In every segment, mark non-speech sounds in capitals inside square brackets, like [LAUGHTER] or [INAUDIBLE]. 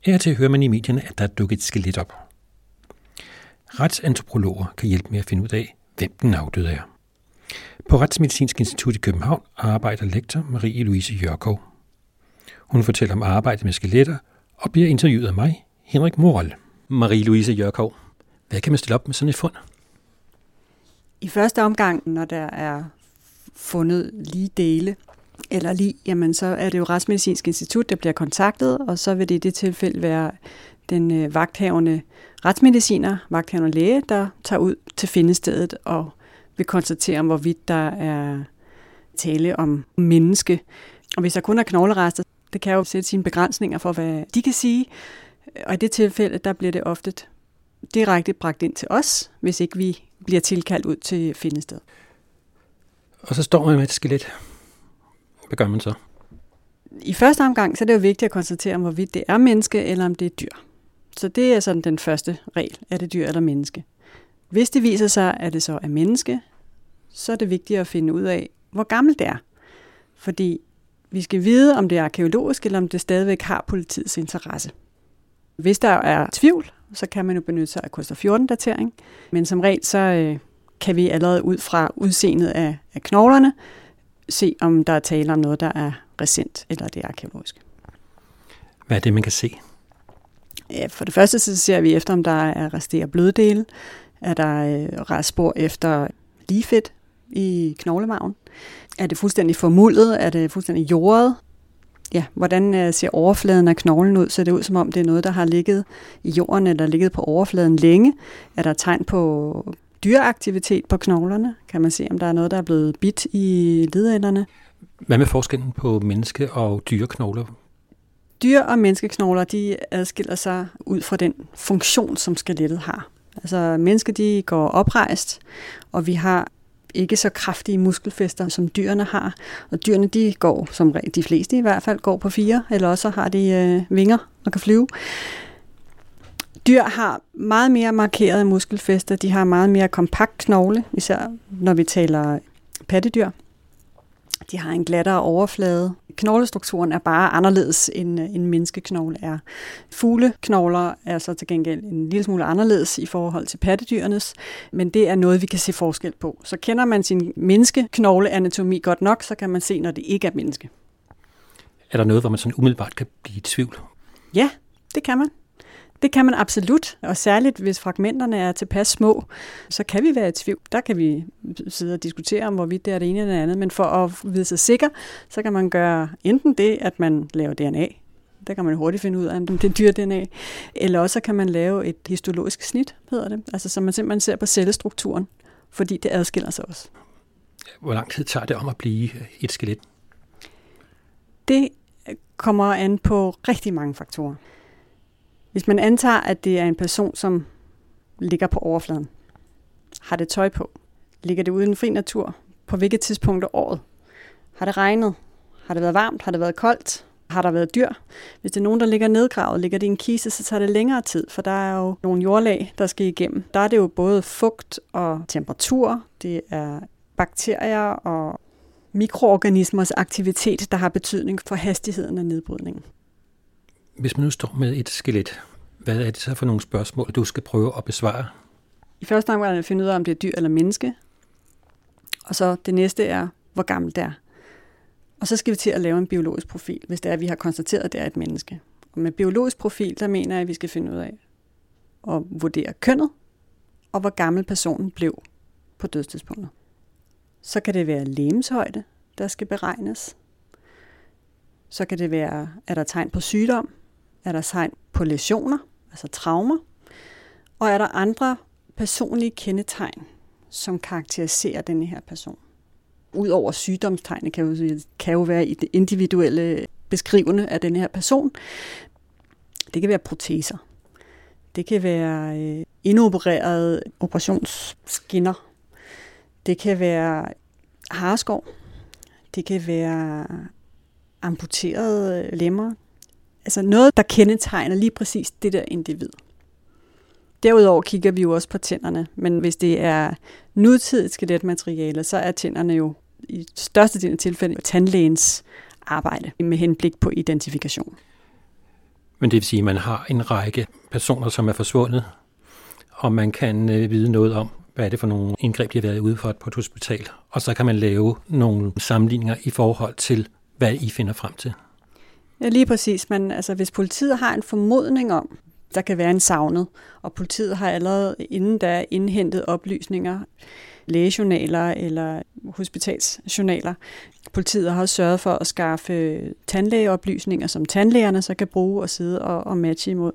Her til hører man i medierne, at der er dukket et skelet op. Retsantropologer kan hjælpe med at finde ud af, hvem den afdøde er. På Retsmedicinsk Institut i København arbejder lektor Marie-Louise Jørkov. Hun fortæller om arbejdet med skeletter og bliver interviewet af mig, Henrik Moral. Marie-Louise Jørkov, hvad kan man stille op med sådan et fund? I første omgang, når der er fundet lige dele, eller lige, jamen så er det jo Retsmedicinsk Institut, der bliver kontaktet, og så vil det i det tilfælde være den øh, vagthavende retsmediciner, vagthavende læge, der tager ud til findestedet og vil konstatere, hvorvidt der er tale om menneske. Og hvis der kun er knoglerester, det kan jo sætte sine begrænsninger for, hvad de kan sige. Og i det tilfælde, der bliver det ofte direkte bragt ind til os, hvis ikke vi bliver tilkaldt ud til findestedet. Og så står man med et skelet. Hvad gør man så? I første omgang så er det jo vigtigt at konstatere, om hvorvidt det er menneske eller om det er dyr. Så det er sådan den første regel. Er det dyr eller menneske? Hvis det viser sig, at det så er menneske, så er det vigtigt at finde ud af, hvor gammelt det er. Fordi vi skal vide, om det er arkeologisk, eller om det stadigvæk har politiets interesse. Hvis der er tvivl, så kan man jo benytte sig af koster 14-datering. Men som regel, så øh, kan vi allerede ud fra udseendet af, af knoglerne se, om der er tale om noget, der er recent, eller det er arkeologisk. Hvad er det, man kan se? Ja, for det første så ser vi efter, om der er resterer bløddele. Er der øh, spor efter ligefedt i knoglemagen? Er det fuldstændig formuldet? Er det fuldstændig jordet? Ja, hvordan øh, ser overfladen af knoglen ud? Ser det ud, som om det er noget, der har ligget i jorden eller ligget på overfladen længe? Er der tegn på dyreaktivitet på knoglerne? Kan man se, om der er noget, der er blevet bit i ledenderne? Hvad med forskellen på menneske- og dyreknogler? Dyr- og menneskeknogler, de adskiller sig ud fra den funktion, som skelettet har. Altså mennesker, de går oprejst, og vi har ikke så kraftige muskelfester, som dyrene har. Og dyrene, de går, som de fleste i hvert fald, går på fire, eller også har de øh, vinger og kan flyve. Dyr har meget mere markerede muskelfester, de har meget mere kompakt knogle, især når vi taler pattedyr. De har en glattere overflade. Knoglestrukturen er bare anderledes, end en menneskeknogle er. Fugleknogler er så til gengæld en lille smule anderledes i forhold til pattedyrenes, men det er noget, vi kan se forskel på. Så kender man sin menneskeknogleanatomi godt nok, så kan man se, når det ikke er menneske. Er der noget, hvor man sådan umiddelbart kan blive i tvivl? Ja, det kan man. Det kan man absolut, og særligt hvis fragmenterne er tilpas små, så kan vi være i tvivl. Der kan vi sidde og diskutere om, hvorvidt det er det ene eller det andet, men for at vide sig sikker, så kan man gøre enten det, at man laver DNA, der kan man hurtigt finde ud af, om det er dyr DNA, eller også kan man lave et histologisk snit, hedder det, altså så man simpelthen ser på cellestrukturen, fordi det adskiller sig også. Hvor lang tid tager det om at blive et skelet? Det kommer an på rigtig mange faktorer. Hvis man antager, at det er en person, som ligger på overfladen, har det tøj på, ligger det ude i den fri natur, på hvilket tidspunkt af året, har det regnet, har det været varmt, har det været koldt, har der været dyr. Hvis det er nogen, der ligger nedgravet, ligger det i en kiste, så tager det længere tid, for der er jo nogle jordlag, der skal igennem. Der er det jo både fugt og temperatur, det er bakterier og mikroorganismers aktivitet, der har betydning for hastigheden af nedbrydningen. Hvis man nu står med et skelet, hvad er det så for nogle spørgsmål, du skal prøve at besvare? I første omgang er at finde ud af, om det er dyr eller menneske. Og så det næste er, hvor gammelt det er. Og så skal vi til at lave en biologisk profil, hvis det er, at vi har konstateret, at det er et menneske. Og med biologisk profil, der mener jeg, at vi skal finde ud af at vurdere kønnet, og hvor gammel personen blev på dødstidspunktet. Så kan det være lemshøjde, der skal beregnes. Så kan det være, er der tegn på sygdom? Er der tegn på lesioner, altså traumer? Og er der andre personlige kendetegn, som karakteriserer denne her person? Udover sygdomstegnene kan jo, kan jo være i det individuelle beskrivende af den her person. Det kan være proteser. Det kan være øh, indopererede operationsskinner. Det kan være hareskov. Det kan være amputerede lemmer. Altså noget, der kendetegner lige præcis det der individ. Derudover kigger vi jo også på tænderne, men hvis det er nutidigt skeletmateriale, så er tænderne jo i største del af tilfælde tandlægens arbejde med henblik på identifikation. Men det vil sige, at man har en række personer, som er forsvundet, og man kan øh, vide noget om, hvad er det for nogle indgreb, de har været ude for på et hospital. Og så kan man lave nogle sammenligninger i forhold til, hvad I finder frem til. Ja, lige præcis. Men altså, hvis politiet har en formodning om, der kan være en savnet, og politiet har allerede inden da indhentet oplysninger, lægejournaler eller hospitalsjournaler. Politiet har også sørget for at skaffe tandlægeoplysninger, som tandlægerne så kan bruge og sidde og, og matche imod.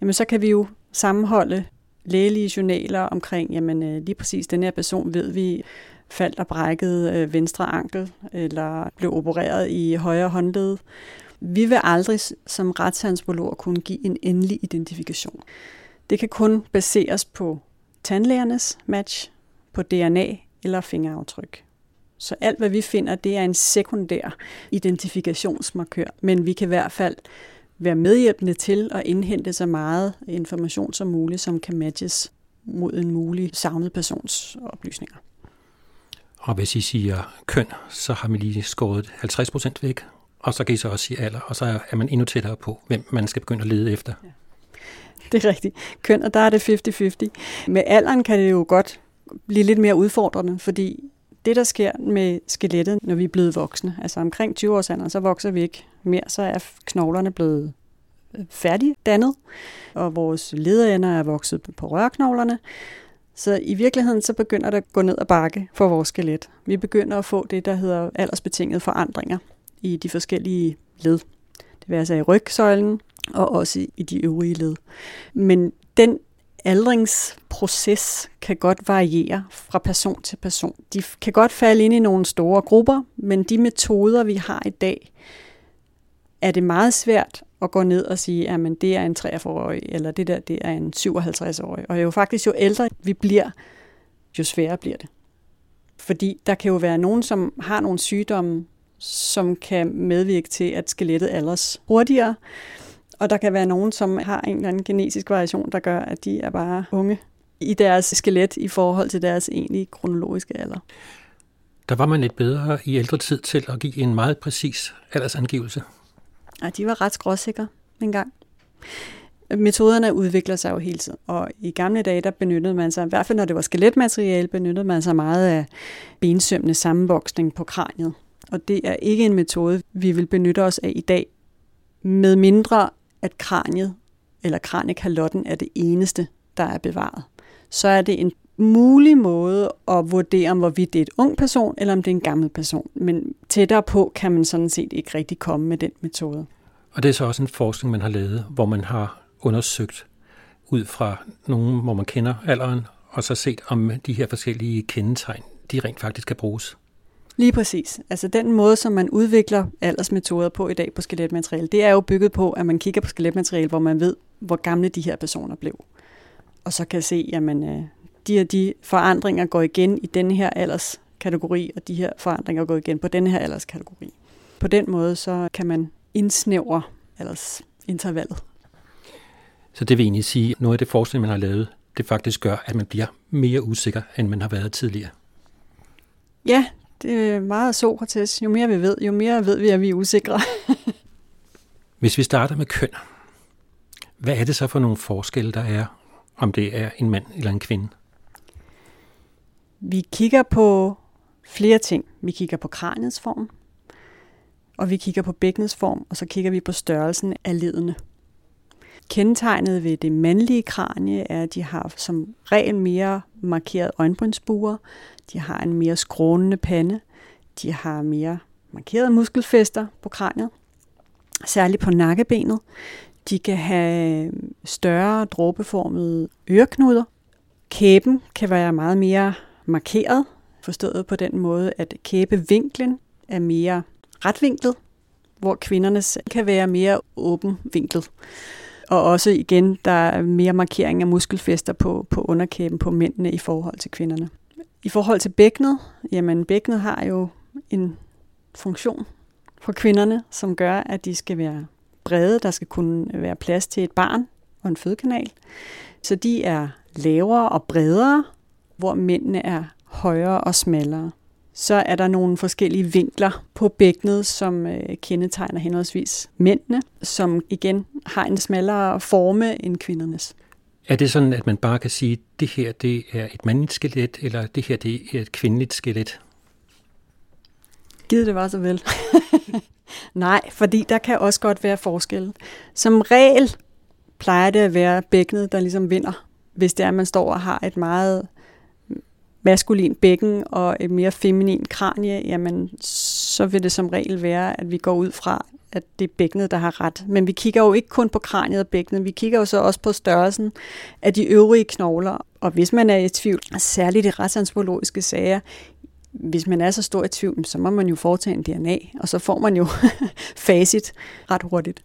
Jamen så kan vi jo sammenholde lægelige journaler omkring, jamen øh, lige præcis den her person ved vi faldt og brækkede øh, venstre ankel, eller blev opereret i højre håndled. Vi vil aldrig som retsantropologer kunne give en endelig identifikation. Det kan kun baseres på tandlægernes match, på DNA eller fingeraftryk. Så alt, hvad vi finder, det er en sekundær identifikationsmarkør, men vi kan i hvert fald være medhjælpende til at indhente så meget information som muligt, som kan matches mod en mulig savnet persons oplysninger. Og hvis I siger køn, så har vi lige skåret 50 procent væk, og så kan I så også sige alder, og så er man endnu tættere på, hvem man skal begynde at lede efter. Ja. Det er rigtigt. Køn, og der er det 50-50. Med alderen kan det jo godt blive lidt mere udfordrende, fordi det, der sker med skelettet, når vi er blevet voksne, altså omkring 20 års alder, så vokser vi ikke mere, så er knoglerne blevet øh, færdigdannet, og vores lederender er vokset på rørknoglerne. Så i virkeligheden så begynder det at gå ned ad bakke for vores skelet. Vi begynder at få det, der hedder aldersbetingede forandringer i de forskellige led. Det vil altså i rygsøjlen og også i de øvrige led. Men den aldringsproces kan godt variere fra person til person. De kan godt falde ind i nogle store grupper, men de metoder, vi har i dag, er det meget svært at gå ned og sige, at det er en 43-årig, eller det der det er en 57-årig. Og jo faktisk, jo ældre vi bliver, jo sværere bliver det. Fordi der kan jo være nogen, som har nogle sygdomme, som kan medvirke til, at skelettet aldres hurtigere. Og der kan være nogen, som har en eller anden genetisk variation, der gør, at de er bare unge i deres skelet i forhold til deres egentlige kronologiske alder. Der var man lidt bedre i ældre tid til at give en meget præcis aldersangivelse. Ja, de var ret skråsikre engang. Metoderne udvikler sig jo hele tiden, og i gamle dage, der benyttede man sig, i hvert fald når det var skeletmateriale, benyttede man sig meget af bensømmende sammenvoksning på kraniet. Og det er ikke en metode, vi vil benytte os af i dag, med mindre at kraniet eller kraniekalotten er det eneste, der er bevaret. Så er det en mulig måde at vurdere, om hvorvidt det er et ung person, eller om det er en gammel person. Men tættere på kan man sådan set ikke rigtig komme med den metode. Og det er så også en forskning, man har lavet, hvor man har undersøgt ud fra nogen, hvor man kender alderen, og så set, om de her forskellige kendetegn, de rent faktisk kan bruges. Lige præcis. Altså den måde, som man udvikler aldersmetoder på i dag på skeletmateriale, det er jo bygget på, at man kigger på skeletmateriale, hvor man ved, hvor gamle de her personer blev. Og så kan se, jamen, øh, de her de forandringer går igen i den her alderskategori, og de her forandringer går igen på den her alderskategori. På den måde, så kan man indsnævre aldersintervallet. Så det vil egentlig sige, at noget af det forskning, man har lavet, det faktisk gør, at man bliver mere usikker, end man har været tidligere. Ja, det er meget Sokrates. Jo mere vi ved, jo mere ved vi, at vi er usikre. [LAUGHS] Hvis vi starter med køn, hvad er det så for nogle forskelle, der er, om det er en mand eller en kvinde? Vi kigger på flere ting. Vi kigger på kraniets form, og vi kigger på bækkenets form, og så kigger vi på størrelsen af ledene. Kendetegnet ved det mandlige kranie er, at de har som regel mere markeret øjenbrynsbuer, de har en mere skrånende pande, de har mere markerede muskelfester på kraniet, særligt på nakkebenet. De kan have større dråbeformede øreknuder. Kæben kan være meget mere markeret, forstået på den måde, at kæbevinklen er mere retvinklet, hvor kvindernes kan være mere åbenvinklet. Og også igen, der er mere markering af muskelfester på, på underkæben på mændene i forhold til kvinderne. I forhold til bækkenet, jamen bækkenet har jo en funktion for kvinderne, som gør, at de skal være brede. Der skal kunne være plads til et barn og en fødekanal. Så de er lavere og bredere, hvor mændene er højere og smallere. Så er der nogle forskellige vinkler på bækkenet, som øh, kendetegner henholdsvis mændene, som igen har en smallere forme end kvindernes. Er det sådan, at man bare kan sige, at det her det er et mandligt skelet, eller det her det er et kvindeligt skelet? Givet det var så vel. [LAUGHS] Nej, fordi der kan også godt være forskel. Som regel plejer det at være bækkenet, der ligesom vinder. Hvis det er, at man står og har et meget maskulin bækken og et mere feminin kranie, jamen så vil det som regel være, at vi går ud fra, at det er bækkenet, der har ret. Men vi kigger jo ikke kun på kraniet og bækkenet, vi kigger jo så også på størrelsen af de øvrige knogler. Og hvis man er i tvivl, særligt i retsantropologiske sager, hvis man er så stor i tvivl, så må man jo foretage en DNA, og så får man jo [LAUGHS] facit ret hurtigt.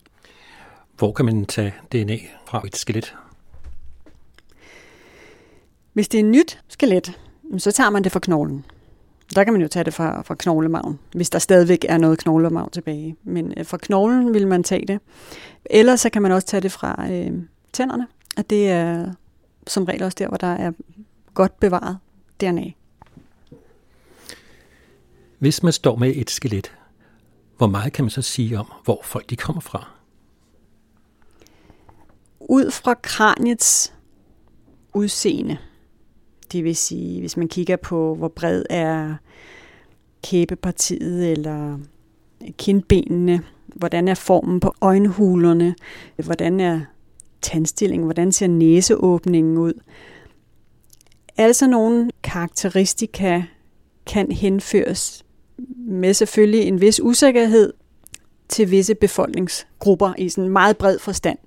Hvor kan man tage DNA fra et skelet? Hvis det er et nyt skelet, så tager man det fra knoglen. Der kan man jo tage det fra, fra knoglemagen, hvis der stadigvæk er noget knoglemag tilbage. Men øh, fra knoglen vil man tage det. Ellers så kan man også tage det fra øh, tænderne, og det er som regel også der, hvor der er godt bevaret DNA. Hvis man står med et skelet, hvor meget kan man så sige om, hvor folk de kommer fra? Ud fra kraniets udseende, det vil sige, hvis man kigger på, hvor bred er kæbepartiet eller kindbenene, hvordan er formen på øjenhulerne, hvordan er tandstillingen, hvordan ser næseåbningen ud. Altså nogle karakteristika kan henføres med selvfølgelig en vis usikkerhed til visse befolkningsgrupper i sådan meget bred forstand.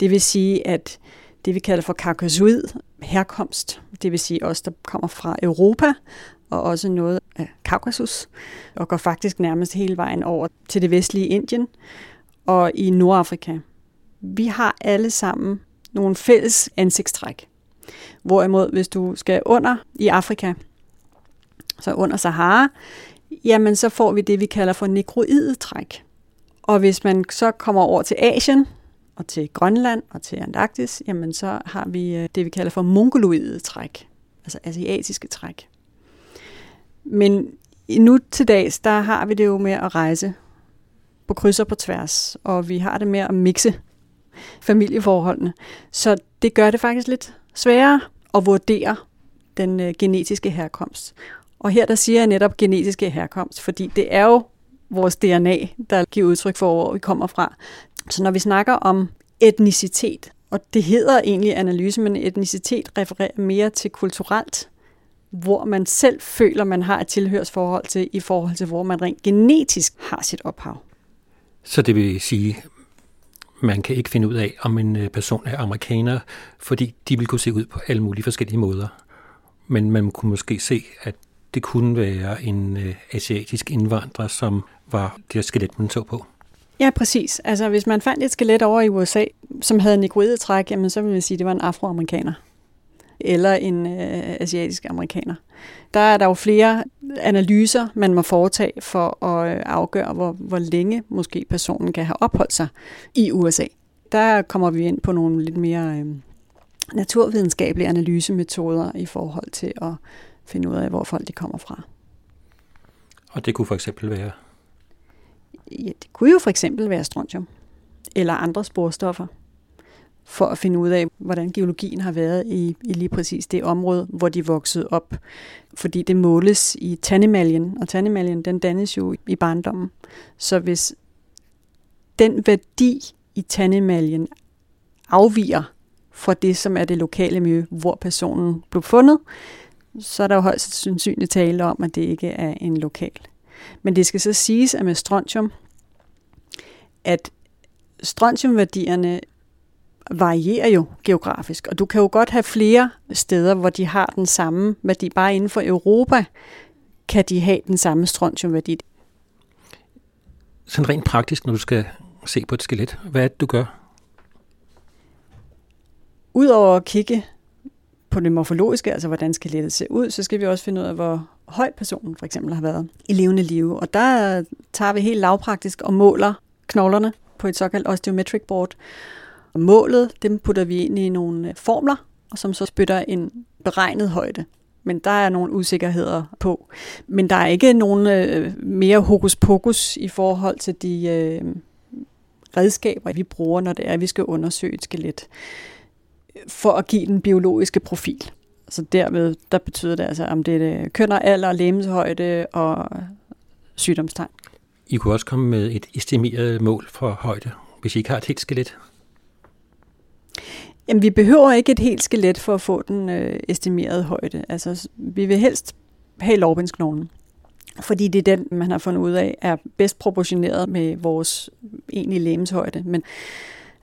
Det vil sige, at det vi kalder for kaukasoid herkomst, det vil sige os, der kommer fra Europa, og også noget af Kaukasus, og går faktisk nærmest hele vejen over til det vestlige Indien og i Nordafrika. Vi har alle sammen nogle fælles ansigtstræk. Hvorimod, hvis du skal under i Afrika, så under Sahara, jamen så får vi det, vi kalder for nekroidetræk. Og hvis man så kommer over til Asien, og til Grønland og til Antarktis, jamen så har vi øh, det, vi kalder for mongoloide træk, altså asiatiske træk. Men nu til dags, der har vi det jo med at rejse på kryds og på tværs, og vi har det med at mixe familieforholdene. Så det gør det faktisk lidt sværere at vurdere den øh, genetiske herkomst. Og her der siger jeg netop genetiske herkomst, fordi det er jo vores DNA, der giver udtryk for, hvor vi kommer fra. Så når vi snakker om etnicitet, og det hedder egentlig analyse, men etnicitet refererer mere til kulturelt, hvor man selv føler, man har et tilhørsforhold til, i forhold til, hvor man rent genetisk har sit ophav. Så det vil sige, man kan ikke finde ud af, om en øh, person er amerikaner, fordi de vil kunne se ud på alle mulige forskellige måder. Men man kunne måske se, at det kunne være en øh, asiatisk indvandrer, som var det skelet, man så på. Ja, præcis. Altså, hvis man fandt et skelet over i USA, som havde negroidetræk, jamen så ville man sige, at det var en afroamerikaner. Eller en øh, asiatisk amerikaner. Der er der jo flere analyser, man må foretage for at øh, afgøre, hvor, hvor længe måske personen kan have opholdt sig i USA. Der kommer vi ind på nogle lidt mere øh, naturvidenskabelige analysemetoder i forhold til at finde ud af, hvor folk de kommer fra. Og det kunne for eksempel være? Ja, det kunne jo for eksempel være strontium eller andre sporstoffer for at finde ud af, hvordan geologien har været i, i lige præcis det område, hvor de voksede op. Fordi det måles i tandemaljen, og tandemaljen den dannes jo i barndommen. Så hvis den værdi i tandemaljen afviger fra det, som er det lokale miljø, hvor personen blev fundet, så er der jo højst sandsynligt tale om, at det ikke er en lokal. Men det skal så siges, at med strontium, at strontiumværdierne varierer jo geografisk, og du kan jo godt have flere steder, hvor de har den samme værdi. Bare inden for Europa kan de have den samme strontiumværdi. Sådan rent praktisk, når du skal se på et skelet, hvad er det, du gør? Udover at kigge på det morfologiske, altså hvordan skelettet ser ud, så skal vi også finde ud af, hvor høj personen for eksempel har været i levende liv. Og der tager vi helt lavpraktisk og måler knoglerne på et såkaldt osteometric board. Og målet, dem putter vi ind i nogle øh, formler, og som så spytter en beregnet højde. men der er nogle usikkerheder på. Men der er ikke nogen øh, mere hokus pokus i forhold til de øh, redskaber, vi bruger, når det er, at vi skal undersøge et skelet, for at give den biologiske profil. Så derved, der betyder det altså, om det er køn og alder, lemeshøjde og sygdomstegn. I kunne også komme med et estimeret mål for højde, hvis I ikke har et helt skelet. Jamen, vi behøver ikke et helt skelet for at få den øh, estimerede højde. Altså, vi vil helst have lårbensknoglen, fordi det er den, man har fundet ud af, er bedst proportioneret med vores egentlige lægemshøjde. Men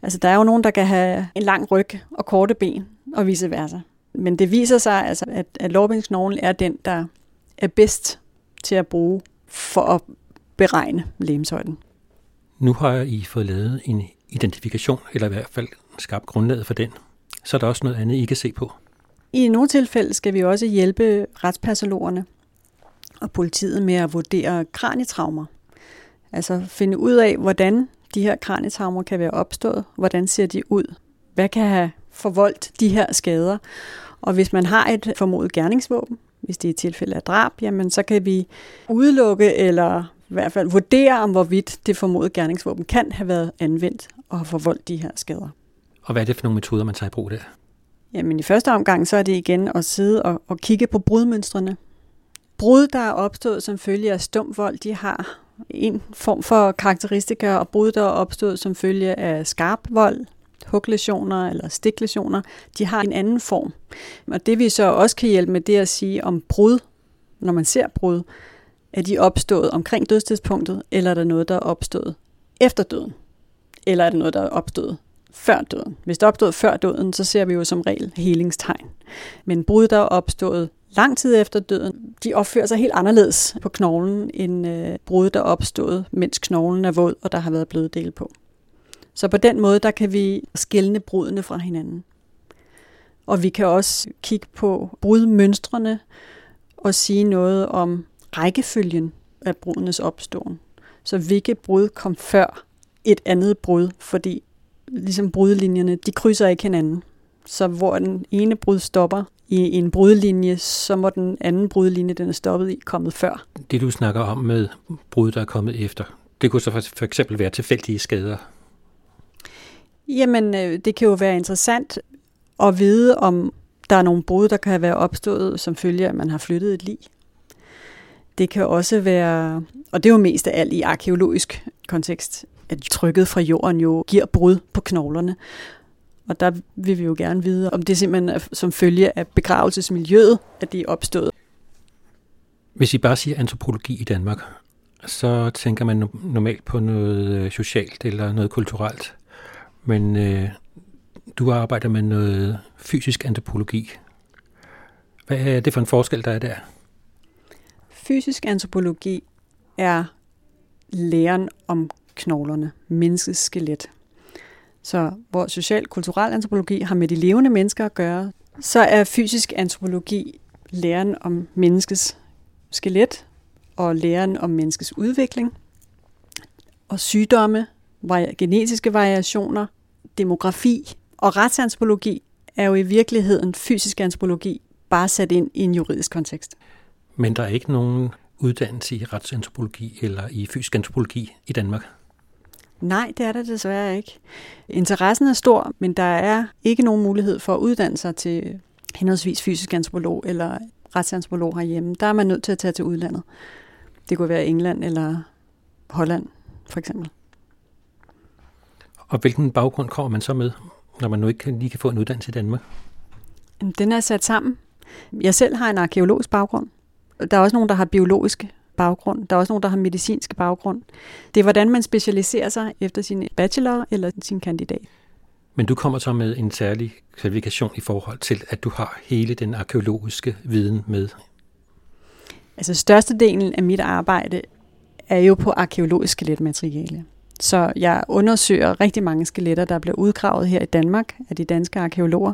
altså, der er jo nogen, der kan have en lang ryg og korte ben, og vice versa. Men det viser sig, altså, at, at lårbensknoglen er den, der er bedst til at bruge for at beregne lægemshøjden. Nu har I fået lavet en identifikation, eller i hvert fald skabt grundlaget for den. Så er der også noget andet, I kan se på. I nogle tilfælde skal vi også hjælpe retspatologerne og politiet med at vurdere kranietraumer. Altså finde ud af, hvordan de her kranietraumer kan være opstået, hvordan ser de ud, hvad kan have forvoldt de her skader. Og hvis man har et formodet gerningsvåben, hvis det er tilfælde af drab, jamen så kan vi udelukke eller i hvert fald vurdere, om hvorvidt det formodede gerningsvåben kan have været anvendt og have forvoldt de her skader. Og hvad er det for nogle metoder, man tager i brug der? Jamen i første omgang, så er det igen at sidde og, og kigge på brudmønstrene. Brud, der er opstået som følge af stumvold, de har en form for karakteristika, og brud, der er opstået som følge af skarp vold, huglesioner eller stiklesioner, de har en anden form. Og det vi så også kan hjælpe med, det er at sige om brud, når man ser brud, er de opstået omkring dødstidspunktet, eller er der noget, der er opstået efter døden? Eller er det noget, der er opstået før døden? Hvis det er opstået før døden, så ser vi jo som regel helingstegn. Men brud, der er opstået lang tid efter døden, de opfører sig helt anderledes på knoglen, end øh, brud, der er opstået, mens knoglen er våd, og der har været bløddel på. Så på den måde, der kan vi skælne brudene fra hinanden. Og vi kan også kigge på brudmønstrene og sige noget om rækkefølgen af brudenes opståen. Så hvilke brud kom før et andet brud, fordi ligesom brudlinjerne, de krydser ikke hinanden. Så hvor den ene brud stopper i en brudlinje, så må den anden brudlinje, den er stoppet i, kommet før. Det du snakker om med brud, der er kommet efter, det kunne så for eksempel være tilfældige skader Jamen, øh, det kan jo være interessant at vide, om der er nogle brud, der kan være opstået som følge af, at man har flyttet et lig. Det kan også være, og det er jo mest af alt i arkeologisk kontekst, at trykket fra jorden jo giver brud på knoglerne. Og der vil vi jo gerne vide, om det simpelthen er som følge af begravelsesmiljøet, at det er opstået. Hvis I bare siger antropologi i Danmark, så tænker man normalt på noget øh, socialt eller noget kulturelt. Men øh, du arbejder med noget fysisk antropologi. Hvad er det for en forskel, der er der? Fysisk antropologi er læren om knoglerne, menneskets skelet. Så hvor social-kulturel antropologi har med de levende mennesker at gøre, så er fysisk antropologi læren om menneskets skelet og læren om menneskets udvikling og sygdomme, genetiske variationer, demografi og retsantropologi er jo i virkeligheden fysisk antropologi, bare sat ind i en juridisk kontekst. Men der er ikke nogen uddannelse i retsantropologi eller i fysisk antropologi i Danmark? Nej, det er der desværre ikke. Interessen er stor, men der er ikke nogen mulighed for at uddanne sig til henholdsvis fysisk antropolog eller retsantropolog herhjemme. Der er man nødt til at tage til udlandet. Det kunne være England eller Holland, for eksempel. Og hvilken baggrund kommer man så med, når man nu ikke lige kan få en uddannelse i Danmark? Den er sat sammen. Jeg selv har en arkeologisk baggrund. Der er også nogen, der har biologisk baggrund. Der er også nogen, der har medicinsk baggrund. Det er, hvordan man specialiserer sig efter sin bachelor eller sin kandidat. Men du kommer så med en særlig kvalifikation i forhold til, at du har hele den arkeologiske viden med. Altså størstedelen af mit arbejde er jo på arkeologisk skeletmateriale. Så jeg undersøger rigtig mange skeletter, der bliver udgravet her i Danmark af de danske arkeologer.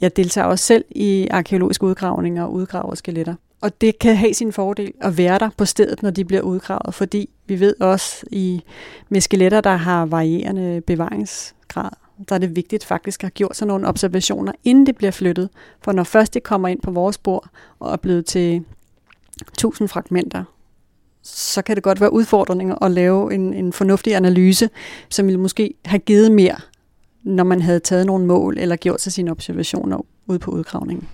Jeg deltager også selv i arkeologiske udgravninger og udgraver skeletter. Og det kan have sin fordel at være der på stedet, når de bliver udgravet, fordi vi ved også i, med skeletter, der har varierende bevaringsgrad, der er det vigtigt faktisk at have gjort sådan nogle observationer, inden det bliver flyttet. For når først det kommer ind på vores bord og er blevet til tusind fragmenter, så kan det godt være udfordringer at lave en, en fornuftig analyse, som ville måske have givet mere, når man havde taget nogle mål eller gjort sig sine observationer ude på udgravningen.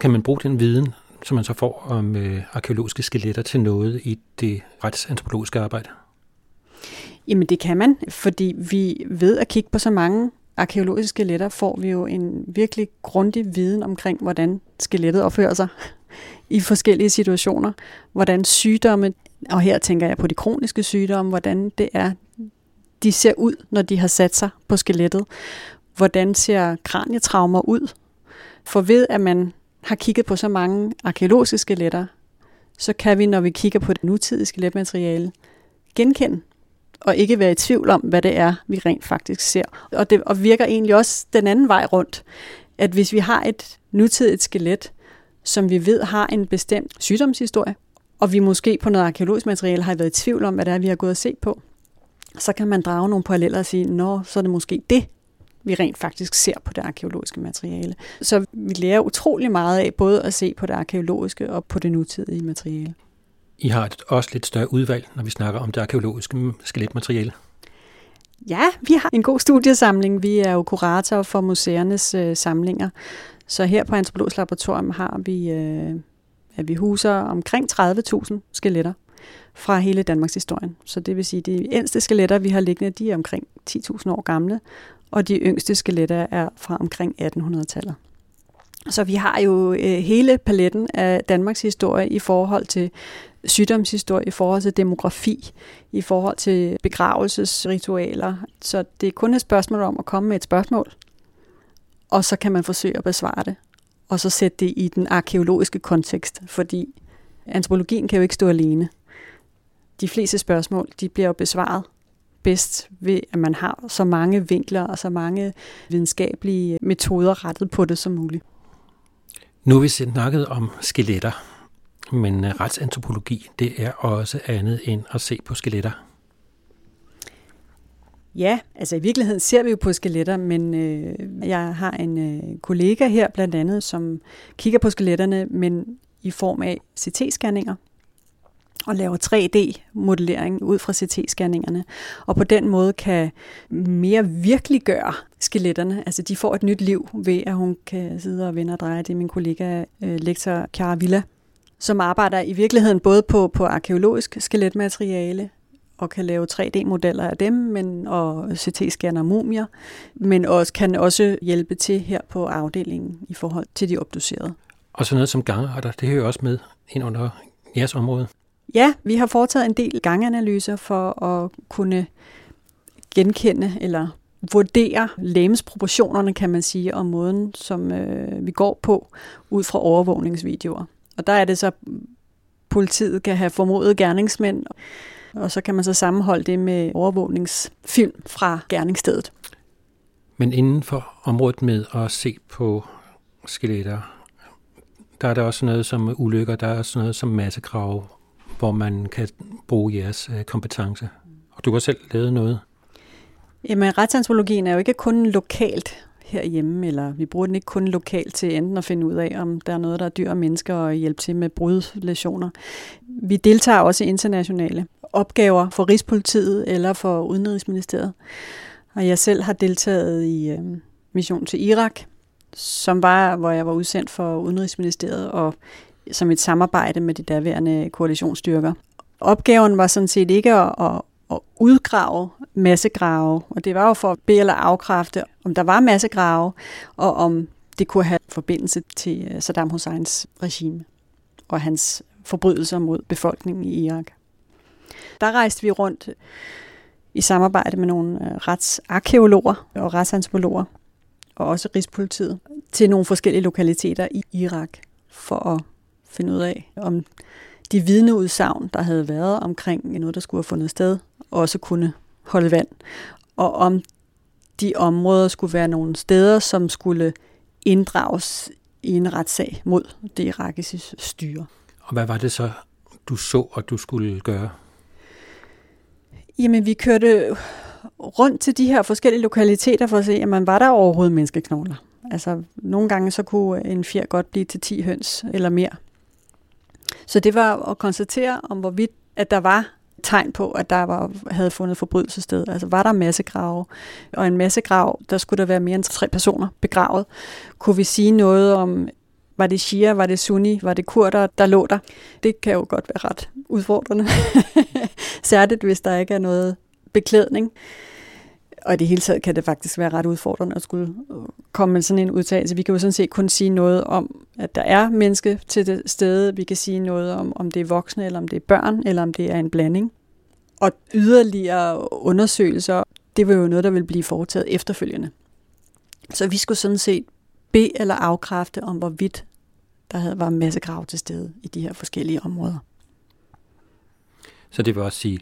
Kan man bruge den viden, som man så får om øh, arkeologiske skeletter til noget i det retsantropologiske arbejde? Jamen det kan man, fordi vi ved at kigge på så mange arkeologiske skeletter, får vi jo en virkelig grundig viden omkring, hvordan skelettet opfører sig i forskellige situationer. Hvordan sygdomme, og her tænker jeg på de kroniske sygdomme, hvordan det er, de ser ud, når de har sat sig på skelettet. Hvordan ser kranietraumer ud? For ved at man har kigget på så mange arkeologiske skeletter, så kan vi, når vi kigger på det nutidige skeletmateriale, genkende og ikke være i tvivl om, hvad det er, vi rent faktisk ser. Og det og virker egentlig også den anden vej rundt, at hvis vi har et nutidigt skelet, som vi ved har en bestemt sygdomshistorie, og vi måske på noget arkeologisk materiale har været i tvivl om, hvad det er, vi har gået og set på, så kan man drage nogle paralleller og sige, nå, så er det måske det, vi rent faktisk ser på det arkeologiske materiale. Så vi lærer utrolig meget af både at se på det arkeologiske og på det nutidige materiale. I har et også lidt større udvalg, når vi snakker om det arkeologiske skeletmateriale. Ja, vi har en god studiesamling. Vi er jo kurator for museernes øh, samlinger. Så her på Antropologisk Laboratorium har vi, øh, at vi huser omkring 30.000 skeletter fra hele Danmarks historie. Så det vil sige, at de ældste skeletter, vi har liggende, de er omkring 10.000 år gamle, og de yngste skeletter er fra omkring 1800-tallet. Så vi har jo øh, hele paletten af Danmarks historie i forhold til sygdomshistorie, i forhold til demografi, i forhold til begravelsesritualer. Så det er kun et spørgsmål om at komme med et spørgsmål, og så kan man forsøge at besvare det, og så sætte det i den arkeologiske kontekst, fordi antropologien kan jo ikke stå alene. De fleste spørgsmål, de bliver jo besvaret bedst ved, at man har så mange vinkler og så mange videnskabelige metoder rettet på det som muligt. Nu har vi snakket om skeletter, men øh, retsantropologi, det er også andet end at se på skeletter. Ja, altså i virkeligheden ser vi jo på skeletter, men øh, jeg har en øh, kollega her blandt andet, som kigger på skeletterne, men i form af CT-scanninger og laver 3D-modellering ud fra CT-scanningerne, og på den måde kan mere virkeliggøre skeletterne. Altså de får et nyt liv ved, at hun kan sidde og vende og dreje. Det er min kollega, øh, lektor Chiara Villa, som arbejder i virkeligheden både på, på arkeologisk skeletmateriale, og kan lave 3D-modeller af dem, men, og CT-scanner mumier, men også kan også hjælpe til her på afdelingen i forhold til de obducerede. Og så noget som gangarter, det hører også med ind under jeres område. Ja, vi har foretaget en del ganganalyser for at kunne genkende eller vurdere lægemsproportionerne, kan man sige, og måden, som øh, vi går på, ud fra overvågningsvideoer. Og der er det så, politiet kan have formodet gerningsmænd, og så kan man så sammenholde det med overvågningsfilm fra gerningsstedet. Men inden for området med at se på skeletter, der er der også noget som ulykker, der er også noget som massegrave, hvor man kan bruge jeres øh, kompetence. Og du har selv lavet noget. Jamen, retsantropologien er jo ikke kun lokalt herhjemme, eller vi bruger den ikke kun lokalt til enten at finde ud af, om der er noget, der er dyr og mennesker, og hjælpe til med brudlesioner. Vi deltager også i internationale opgaver for Rigspolitiet eller for Udenrigsministeriet. Og jeg selv har deltaget i øh, mission til Irak, som var, hvor jeg var udsendt for Udenrigsministeriet, og som et samarbejde med de daværende koalitionsstyrker. Opgaven var sådan set ikke at, at, at udgrave massegrave, og det var jo for at bede eller afkræfte, om der var massegrave, og om det kunne have forbindelse til øh, Saddam Husseins regime og hans forbrydelser mod befolkningen i Irak. Der rejste vi rundt i samarbejde med nogle øh, retsarkeologer og retsantropologer, og også Rigspolitiet, til nogle forskellige lokaliteter i Irak, for at finde ud af, om de vidneudsagn, der havde været omkring noget, der skulle have fundet sted, også kunne holde vand, og om de områder skulle være nogle steder, som skulle inddrages i en retssag mod det irakiske styre. Og hvad var det så, du så, at du skulle gøre? Jamen, vi kørte rundt til de her forskellige lokaliteter for at se, jamen, var der overhovedet menneskeknogler? Altså, nogle gange så kunne en fjer godt blive til 10 høns eller mere. Så det var at konstatere, om hvorvidt, at der var tegn på, at der var, havde fundet forbrydelsested. Altså var der massegrave, og en massegrav, der skulle der være mere end tre personer begravet. Kunne vi sige noget om, var det shia, var det sunni, var det kurder, der lå der? Det kan jo godt være ret udfordrende. [LAUGHS] Særligt, hvis der ikke er noget beklædning. Og i det hele taget kan det faktisk være ret udfordrende at skulle øh, komme med sådan en udtalelse. Vi kan jo sådan set kun sige noget om, at der er menneske til det stede. Vi kan sige noget om, om det er voksne, eller om det er børn, eller om det er en blanding. Og yderligere undersøgelser, det var jo noget, der vil blive foretaget efterfølgende. Så vi skulle sådan set bede eller afkræfte om, hvorvidt der havde var en masse grav til stede i de her forskellige områder. Så det vil også sige,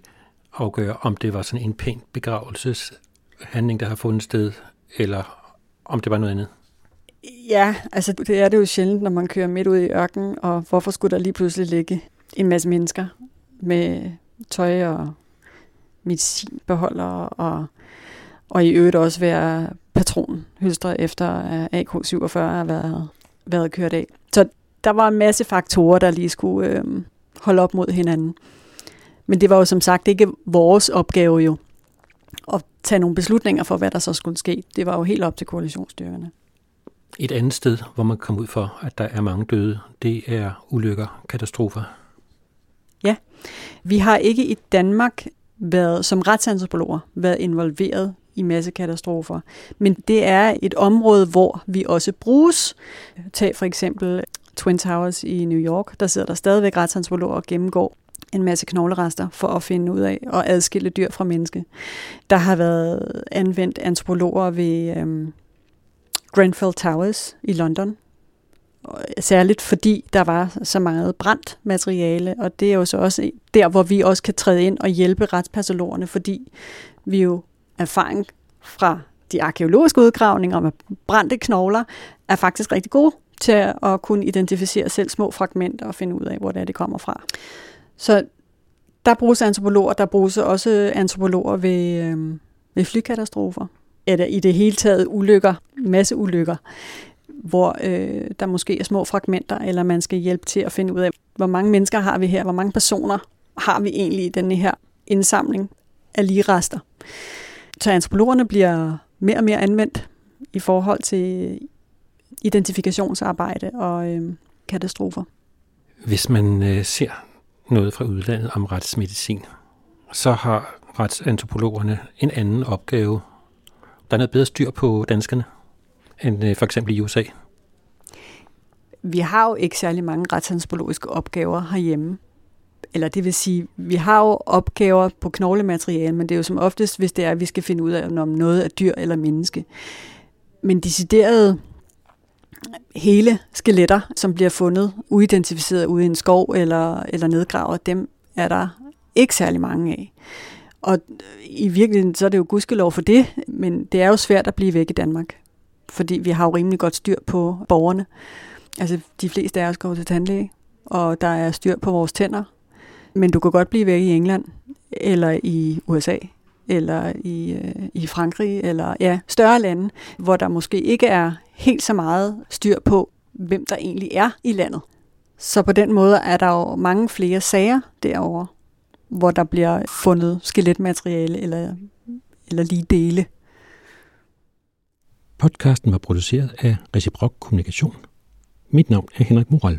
afgøre, om det var sådan en pæn begravelseshandling, der har fundet sted, eller om det var noget andet? Ja, altså det er det jo sjældent, når man kører midt ud i ørkenen, og hvorfor skulle der lige pludselig ligge en masse mennesker med tøj og medicinbeholdere, og, og i øvrigt også være patronhylstre efter AK-47 har været, været kørt af. Så der var en masse faktorer, der lige skulle øh, holde op mod hinanden. Men det var jo som sagt ikke vores opgave jo at tage nogle beslutninger for, hvad der så skulle ske. Det var jo helt op til koalitionsstyrkerne. Et andet sted, hvor man kom ud for, at der er mange døde, det er ulykker, katastrofer. Ja, vi har ikke i Danmark været som retsantropologer været involveret i massekatastrofer. Men det er et område, hvor vi også bruges. Tag for eksempel Twin Towers i New York. Der sidder der stadigvæk retsantropologer og gennemgår en masse knoglerester for at finde ud af og adskille dyr fra menneske. Der har været anvendt antropologer ved øhm, Grenfell Towers i London, særligt fordi der var så meget brændt materiale, og det er jo så også der, hvor vi også kan træde ind og hjælpe retspatologerne, fordi vi jo erfaring fra de arkeologiske udgravninger med brændte knogler er faktisk rigtig gode til at kunne identificere selv små fragmenter og finde ud af, hvor det er, det kommer fra. Så der bruges antropologer, der bruges også antropologer ved, øh, ved flykatastrofer, eller i det hele taget ulykker, masse ulykker, hvor øh, der måske er små fragmenter, eller man skal hjælpe til at finde ud af, hvor mange mennesker har vi her, hvor mange personer har vi egentlig i denne her indsamling af lige rester. Så antropologerne bliver mere og mere anvendt i forhold til identifikationsarbejde og øh, katastrofer. Hvis man øh, ser noget fra udlandet om retsmedicin, så har retsantropologerne en anden opgave. Der er noget bedre styr på danskerne end øh, for eksempel i USA. Vi har jo ikke særlig mange retsantropologiske opgaver herhjemme. Eller det vil sige, vi har jo opgaver på knoglemateriale, men det er jo som oftest, hvis det er, at vi skal finde ud af, om noget er dyr eller menneske. Men deciderede hele skeletter, som bliver fundet uidentificeret ude i en skov eller, eller nedgravet, dem er der ikke særlig mange af. Og i virkeligheden, så er det jo gudskelov for det, men det er jo svært at blive væk i Danmark, fordi vi har jo rimelig godt styr på borgerne. Altså, de fleste af os går til tandlæge, og der er styr på vores tænder, men du kan godt blive væk i England, eller i USA, eller i, øh, i Frankrig, eller ja, større lande, hvor der måske ikke er helt så meget styr på, hvem der egentlig er i landet. Så på den måde er der jo mange flere sager derovre, hvor der bliver fundet skeletmateriale eller, eller lige dele. Podcasten var produceret af Reciprok Kommunikation. Mit navn er Henrik Moral.